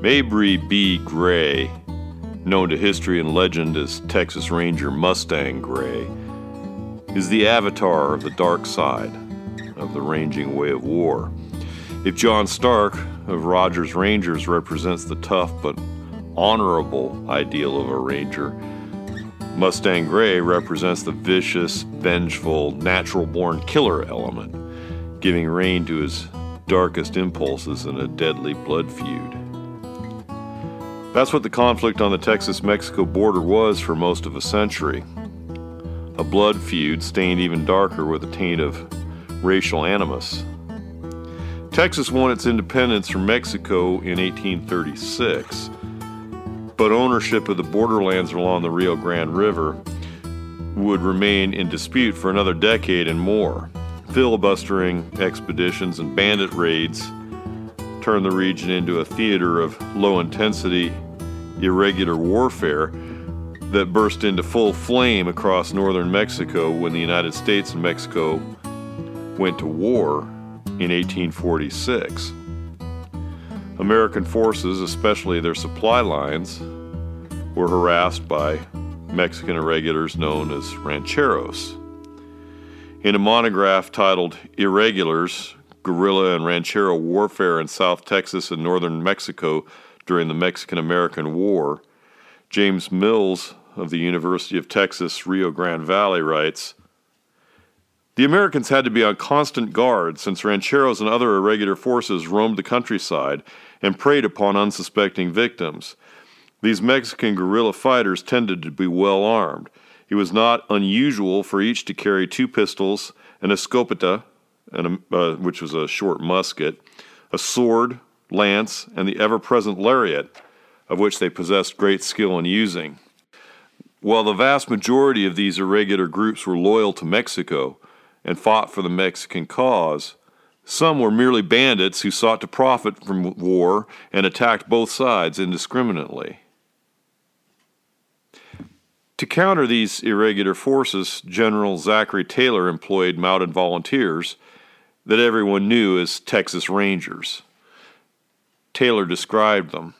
Mabry B. Gray, known to history and legend as Texas Ranger Mustang Gray, is the avatar of the dark side of the ranging way of war. If John Stark of Rogers Rangers represents the tough but honorable ideal of a ranger, Mustang Gray represents the vicious, vengeful, natural born killer element, giving rein to his darkest impulses in a deadly blood feud. That's what the conflict on the Texas Mexico border was for most of a century. A blood feud stained even darker with a taint of racial animus. Texas won its independence from Mexico in 1836, but ownership of the borderlands along the Rio Grande River would remain in dispute for another decade and more. Filibustering expeditions and bandit raids turned the region into a theater of low intensity, irregular warfare that burst into full flame across northern Mexico when the United States and Mexico went to war in 1846. American forces, especially their supply lines, were harassed by Mexican irregulars known as rancheros. In a monograph titled Irregulars Guerrilla and Ranchero Warfare in South Texas and Northern Mexico during the Mexican American War, James Mills of the University of Texas Rio Grande Valley writes The Americans had to be on constant guard since rancheros and other irregular forces roamed the countryside and preyed upon unsuspecting victims. These Mexican guerrilla fighters tended to be well armed. It was not unusual for each to carry two pistols, an escopeta, and a, uh, which was a short musket, a sword, lance, and the ever present lariat, of which they possessed great skill in using. While the vast majority of these irregular groups were loyal to Mexico and fought for the Mexican cause, some were merely bandits who sought to profit from war and attacked both sides indiscriminately. To counter these irregular forces, General Zachary Taylor employed mounted volunteers that everyone knew as Texas Rangers. Taylor described them.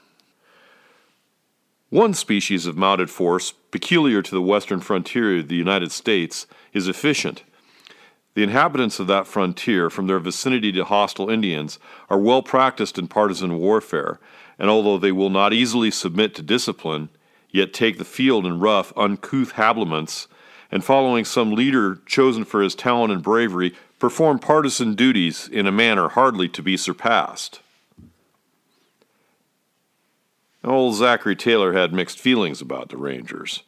One species of mounted force, peculiar to the western frontier of the United States, is efficient. The inhabitants of that frontier, from their vicinity to hostile Indians, are well practiced in partisan warfare, and although they will not easily submit to discipline, yet take the field in rough, uncouth habiliments, and following some leader chosen for his talent and bravery, perform partisan duties in a manner hardly to be surpassed. Old Zachary Taylor had mixed feelings about the Rangers.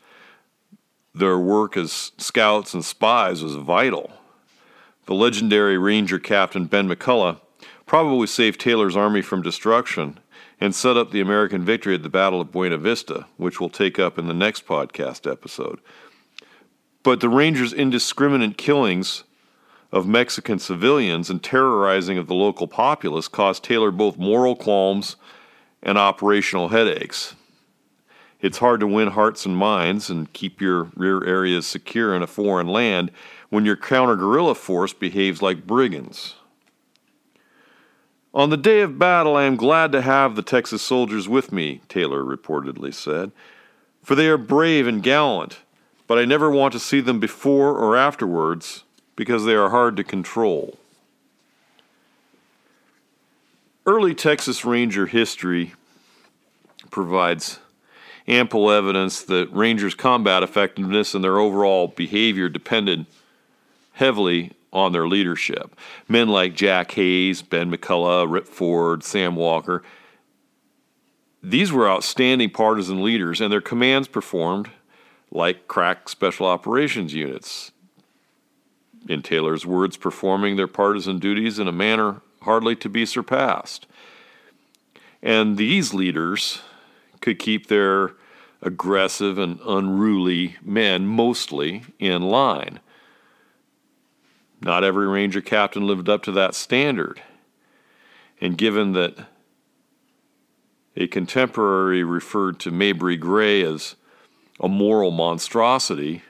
Their work as scouts and spies was vital. The legendary Ranger Captain Ben McCulloch probably saved Taylor's army from destruction and set up the American victory at the Battle of Buena Vista, which we'll take up in the next podcast episode. But the Rangers' indiscriminate killings of Mexican civilians and terrorizing of the local populace caused Taylor both moral qualms and operational headaches. It's hard to win hearts and minds and keep your rear areas secure in a foreign land when your counter guerrilla force behaves like brigands. On the day of battle, I am glad to have the Texas soldiers with me, Taylor reportedly said, for they are brave and gallant, but I never want to see them before or afterwards because they are hard to control. Early Texas Ranger history provides ample evidence that Rangers' combat effectiveness and their overall behavior depended heavily on their leadership. Men like Jack Hays, Ben McCulloch, Rip Ford, Sam Walker, these were outstanding partisan leaders, and their commands performed like crack special operations units in Taylor's words, performing their partisan duties in a manner hardly to be surpassed. And these leaders could keep their aggressive and unruly men mostly in line. Not every Ranger captain lived up to that standard. And given that a contemporary referred to Mabry Gray as a moral monstrosity,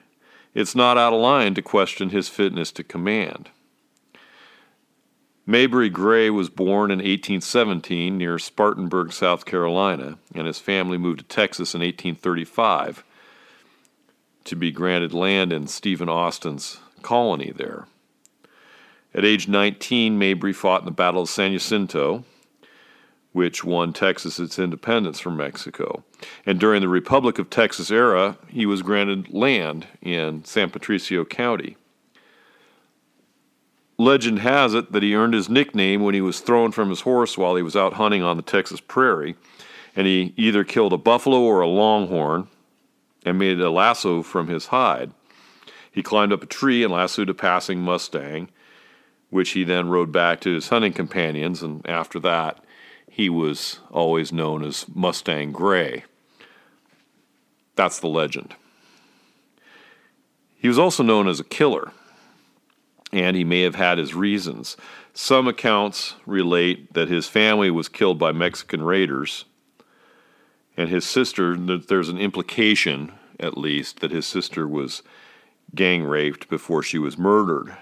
it's not out of line to question his fitness to command. Mabry Gray was born in 1817 near Spartanburg, South Carolina, and his family moved to Texas in 1835 to be granted land in Stephen Austin's colony there. At age 19, Mabry fought in the Battle of San Jacinto, which won Texas its independence from Mexico. And during the Republic of Texas era, he was granted land in San Patricio County. Legend has it that he earned his nickname when he was thrown from his horse while he was out hunting on the Texas prairie, and he either killed a buffalo or a longhorn and made a lasso from his hide. He climbed up a tree and lassoed a passing Mustang, which he then rode back to his hunting companions, and after that, he was always known as Mustang Gray. That's the legend. He was also known as a killer, and he may have had his reasons. Some accounts relate that his family was killed by Mexican raiders, and his sister, there's an implication, at least, that his sister was gang raped before she was murdered.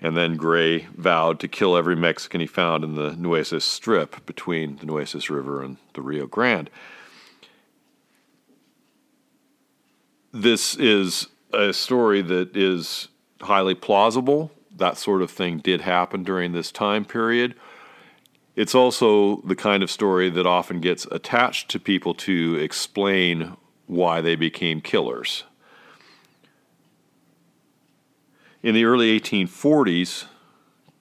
And then Gray vowed to kill every Mexican he found in the Nueces Strip between the Nueces River and the Rio Grande. This is a story that is highly plausible. That sort of thing did happen during this time period. It's also the kind of story that often gets attached to people to explain why they became killers. In the early 1840s,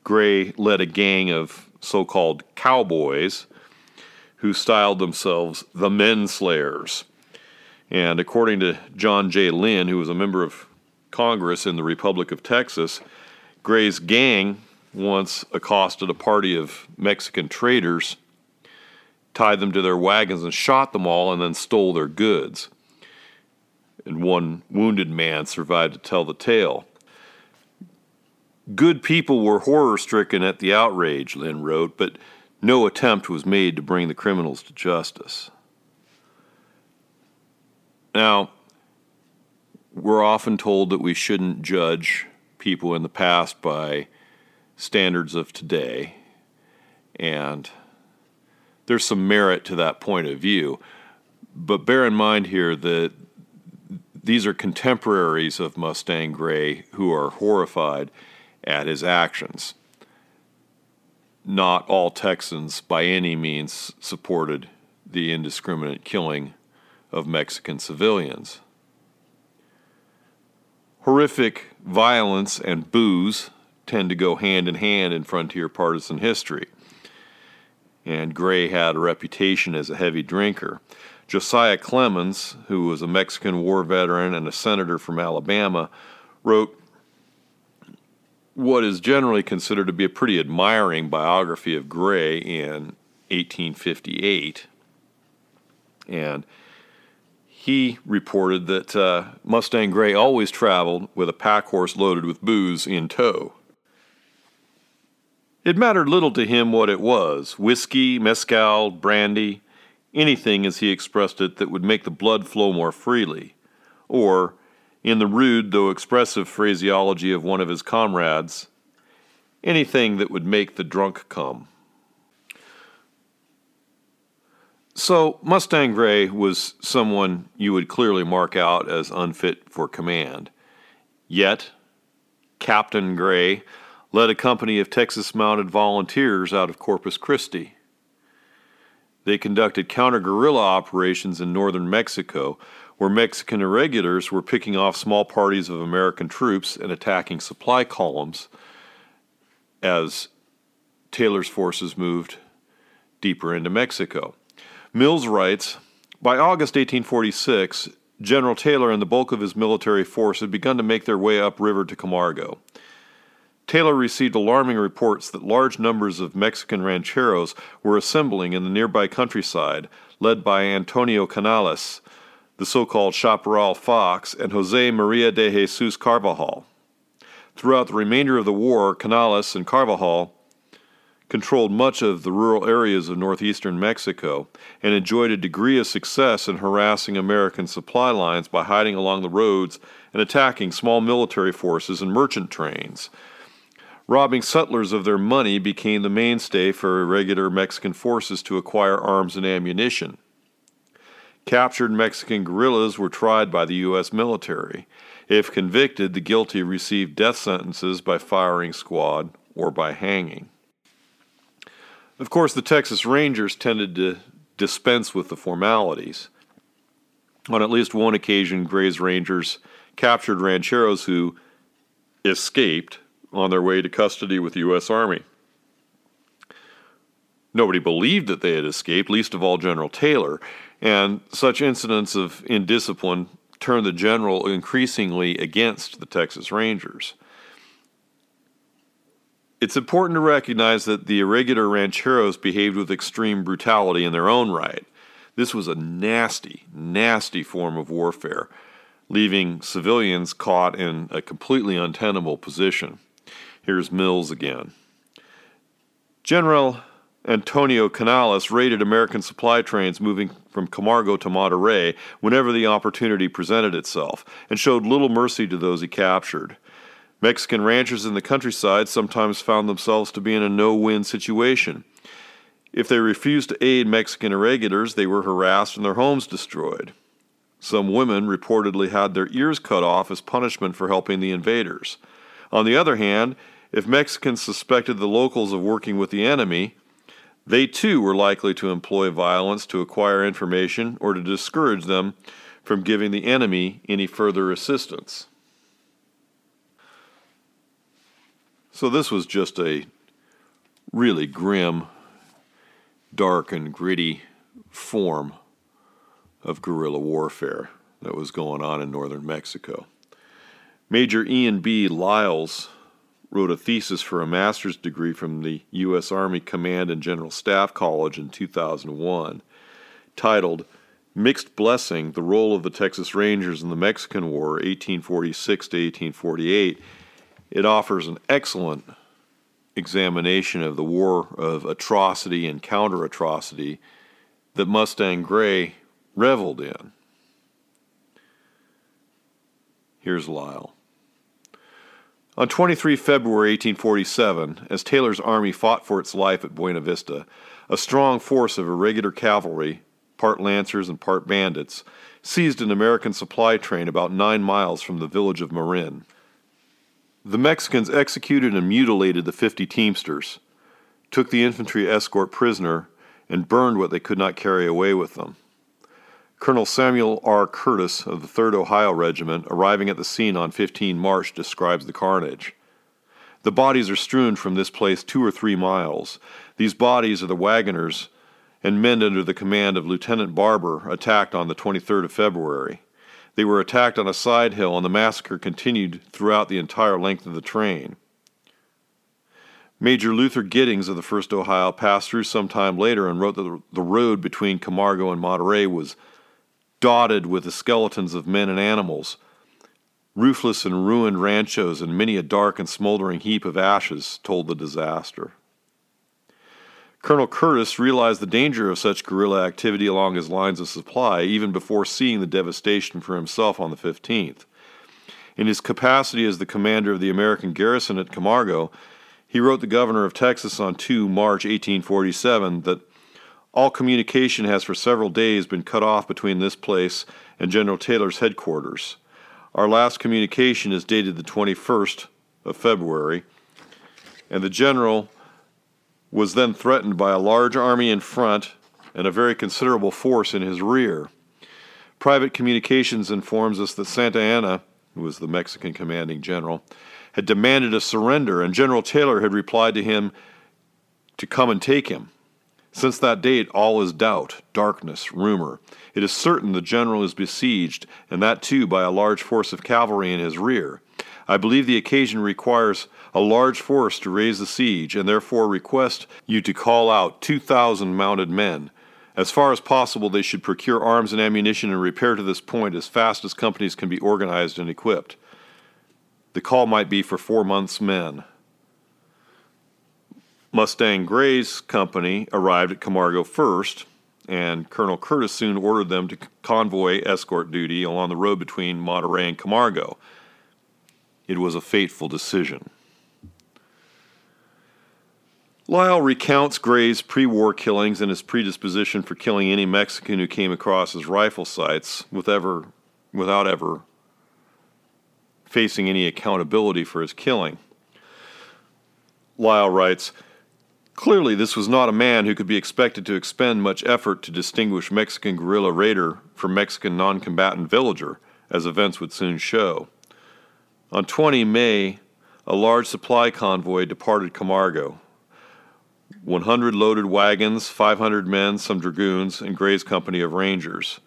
Gray led a gang of so called cowboys who styled themselves the Men Slayers. And according to John J. Linn, who was a member of Congress in the Republic of Texas, Gray's gang once accosted a party of Mexican traders, tied them to their wagons, and shot them all, and then stole their goods. And one wounded man survived to tell the tale. Good people were horror stricken at the outrage, Linn wrote, but no attempt was made to bring the criminals to justice. Now, we're often told that we shouldn't judge people in the past by standards of today, and there's some merit to that point of view. But bear in mind here that these are contemporaries of Mustang Gray who are horrified at his actions. Not all Texans by any means supported the indiscriminate killing of Mexican civilians. Horrific violence and booze tend to go hand in hand in frontier partisan history. And Gray had a reputation as a heavy drinker. Josiah Clemens, who was a Mexican war veteran and a senator from Alabama, wrote what is generally considered to be a pretty admiring biography of Gray in 1858. And he reported that uh, Mustang Gray always traveled with a pack horse loaded with booze in tow. It mattered little to him what it was whiskey, mezcal, brandy, anything, as he expressed it, that would make the blood flow more freely, or in the rude though expressive phraseology of one of his comrades, anything that would make the drunk come. So, Mustang Gray was someone you would clearly mark out as unfit for command. Yet, Captain Gray led a company of Texas Mounted Volunteers out of Corpus Christi. They conducted counter guerrilla operations in northern Mexico where Mexican irregulars were picking off small parties of American troops and attacking supply columns as Taylor's forces moved deeper into Mexico. Mills writes By August 1846, General Taylor and the bulk of his military force had begun to make their way upriver to Camargo. Taylor received alarming reports that large numbers of Mexican rancheros were assembling in the nearby countryside, led by Antonio Canales, the so called Chaparral Fox, and Jose Maria de Jesus Carvajal. Throughout the remainder of the war, Canales and Carvajal controlled much of the rural areas of northeastern Mexico and enjoyed a degree of success in harassing American supply lines by hiding along the roads and attacking small military forces and merchant trains. Robbing settlers of their money became the mainstay for irregular Mexican forces to acquire arms and ammunition. Captured Mexican guerrillas were tried by the U.S. military. If convicted, the guilty received death sentences by firing squad or by hanging. Of course, the Texas Rangers tended to dispense with the formalities. On at least one occasion, Gray's Rangers captured rancheros who escaped on their way to custody with the U.S. Army. Nobody believed that they had escaped, least of all General Taylor, and such incidents of indiscipline turned the general increasingly against the Texas Rangers. It's important to recognize that the irregular rancheros behaved with extreme brutality in their own right. This was a nasty, nasty form of warfare, leaving civilians caught in a completely untenable position. Here's Mills again. General Antonio Canales raided American supply trains moving from Camargo to Monterrey whenever the opportunity presented itself, and showed little mercy to those he captured. Mexican ranchers in the countryside sometimes found themselves to be in a no win situation. If they refused to aid Mexican irregulars, they were harassed and their homes destroyed. Some women reportedly had their ears cut off as punishment for helping the invaders. On the other hand, if Mexicans suspected the locals of working with the enemy, they too were likely to employ violence to acquire information or to discourage them from giving the enemy any further assistance. So, this was just a really grim, dark, and gritty form of guerrilla warfare that was going on in northern Mexico. Major Ian B. Lyles wrote a thesis for a master's degree from the U.S. Army Command and General Staff College in 2001, titled Mixed Blessing The Role of the Texas Rangers in the Mexican War, 1846 to 1848. It offers an excellent examination of the war of atrocity and counter atrocity that Mustang Gray reveled in. Here's Lyle. On 23 February 1847, as Taylor's army fought for its life at Buena Vista, a strong force of irregular cavalry, part lancers and part bandits, seized an American supply train about nine miles from the village of Marin. The Mexicans executed and mutilated the 50 teamsters, took the infantry escort prisoner, and burned what they could not carry away with them. Colonel Samuel R. Curtis of the 3rd Ohio Regiment, arriving at the scene on 15 March, describes the carnage. The bodies are strewn from this place two or three miles. These bodies are the wagoners and men under the command of Lieutenant Barber attacked on the 23rd of February. They were attacked on a side hill, and the massacre continued throughout the entire length of the train. Major Luther Giddings of the 1st Ohio passed through some time later and wrote that the road between Camargo and Monterrey was dotted with the skeletons of men and animals, roofless and ruined ranchos, and many a dark and smoldering heap of ashes told the disaster. Colonel Curtis realized the danger of such guerrilla activity along his lines of supply even before seeing the devastation for himself on the 15th. In his capacity as the commander of the American garrison at Camargo, he wrote the governor of Texas on 2 March 1847 that all communication has for several days been cut off between this place and General Taylor's headquarters. Our last communication is dated the 21st of February, and the general was then threatened by a large army in front and a very considerable force in his rear. Private communications informs us that Santa Anna, who was the Mexican commanding general, had demanded a surrender, and General Taylor had replied to him to come and take him. Since that date, all is doubt, darkness, rumor. It is certain the general is besieged, and that too by a large force of cavalry in his rear. I believe the occasion requires a large force to raise the siege, and therefore request you to call out 2,000 mounted men. As far as possible, they should procure arms and ammunition and repair to this point as fast as companies can be organized and equipped. The call might be for four months' men. Mustang Gray's company arrived at Camargo first, and Colonel Curtis soon ordered them to convoy escort duty along the road between Monterrey and Camargo. It was a fateful decision. Lyle recounts Gray's pre war killings and his predisposition for killing any Mexican who came across his rifle sights with ever, without ever facing any accountability for his killing. Lyle writes Clearly, this was not a man who could be expected to expend much effort to distinguish Mexican guerrilla raider from Mexican non combatant villager, as events would soon show. On 20 May, a large supply convoy departed Camargo. 100 loaded wagons, 500 men, some dragoons, and Gray's company of rangers.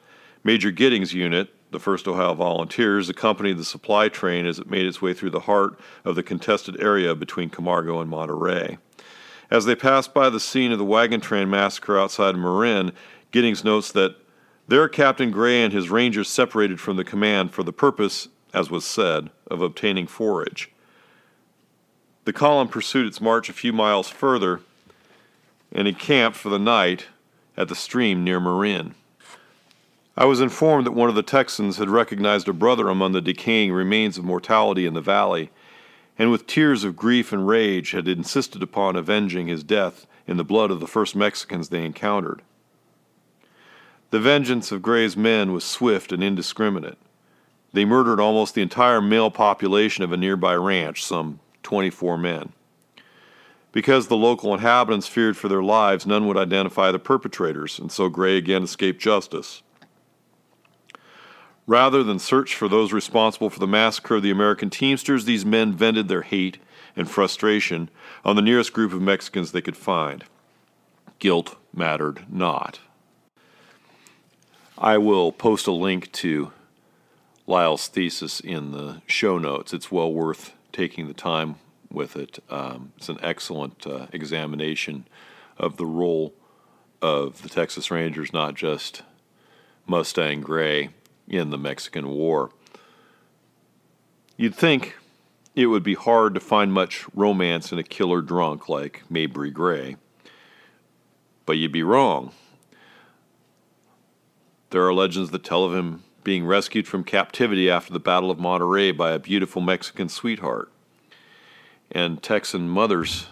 Major Giddings' unit, the 1st Ohio Volunteers, accompanied the supply train as it made its way through the heart of the contested area between Camargo and Monterrey. As they passed by the scene of the wagon train massacre outside Marin, Giddings notes that there Captain Gray and his rangers separated from the command for the purpose, as was said, of obtaining forage. The column pursued its march a few miles further and encamped for the night at the stream near Marin. I was informed that one of the Texans had recognized a brother among the decaying remains of mortality in the valley, and with tears of grief and rage had insisted upon avenging his death in the blood of the first Mexicans they encountered. The vengeance of Gray's men was swift and indiscriminate. They murdered almost the entire male population of a nearby ranch, some 24 men. Because the local inhabitants feared for their lives, none would identify the perpetrators, and so Gray again escaped justice. Rather than search for those responsible for the massacre of the American Teamsters, these men vented their hate and frustration on the nearest group of Mexicans they could find. Guilt mattered not. I will post a link to Lyle's thesis in the show notes. It's well worth taking the time with it. Um, it's an excellent uh, examination of the role of the Texas Rangers, not just Mustang Gray, in the Mexican War. You'd think it would be hard to find much romance in a killer drunk like Mabry Gray, but you'd be wrong. There are legends that tell of him being rescued from captivity after the Battle of Monterrey by a beautiful Mexican sweetheart and Texan mothers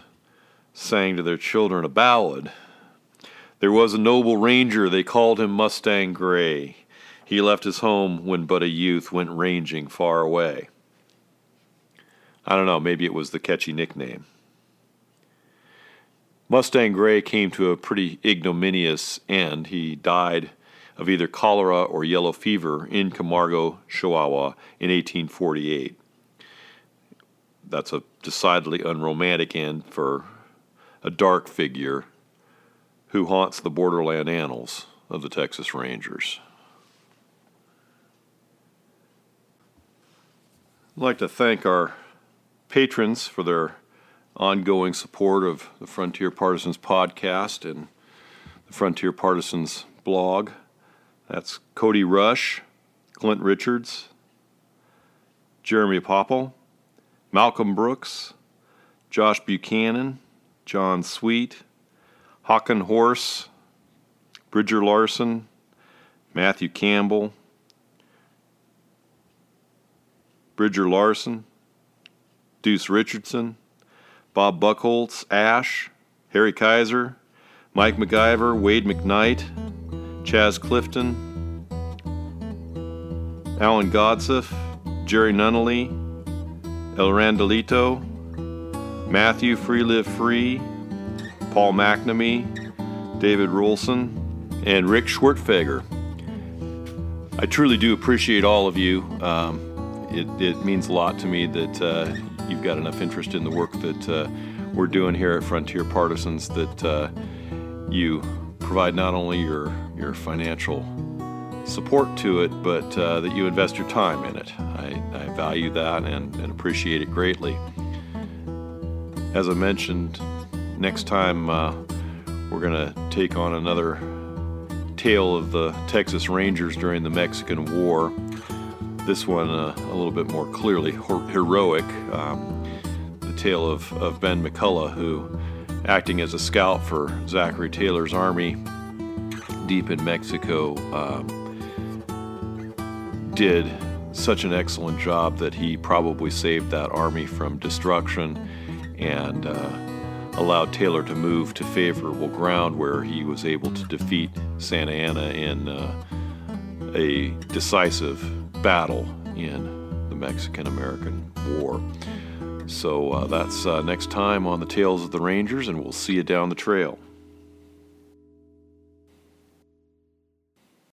sang to their children a ballad. There was a noble ranger, they called him Mustang Gray. He left his home when but a youth, went ranging far away. I don't know, maybe it was the catchy nickname. Mustang Gray came to a pretty ignominious end. He died of either cholera or yellow fever in Camargo, Chihuahua in 1848 that's a decidedly unromantic end for a dark figure who haunts the borderland annals of the Texas Rangers. I'd like to thank our patrons for their ongoing support of the Frontier Partisans podcast and the Frontier Partisans blog. That's Cody Rush, Clint Richards, Jeremy Popple, Malcolm Brooks, Josh Buchanan, John Sweet, Hawken Horse, Bridger Larson, Matthew Campbell, Bridger Larson, Deuce Richardson, Bob Buckholtz, Ash, Harry Kaiser, Mike McIver, Wade McKnight, Chaz Clifton, Alan Godsif, Jerry Nunnally, El Randolito, Matthew Free Live Free, Paul McNamee, David Rolson, and Rick Schwertfeger. I truly do appreciate all of you. Um, it, it, means a lot to me that uh, you've got enough interest in the work that uh, we're doing here at Frontier Partisans that uh, you provide not only your, your financial support to it, but uh, that you invest your time in it. I, I value that and, and, appreciate it greatly. As I mentioned, next time uh, we're going to take on another tale of the Texas Rangers during the Mexican War. This one uh, a little bit more clearly heroic. Um, the tale of, of Ben McCulloch, who, acting as a scout for Zachary Taylor's army deep in Mexico, um, did such an excellent job that he probably saved that army from destruction and uh, allowed Taylor to move to favorable ground where he was able to defeat Santa Anna in uh, a decisive battle in the Mexican American War. So uh, that's uh, next time on the Tales of the Rangers, and we'll see you down the trail.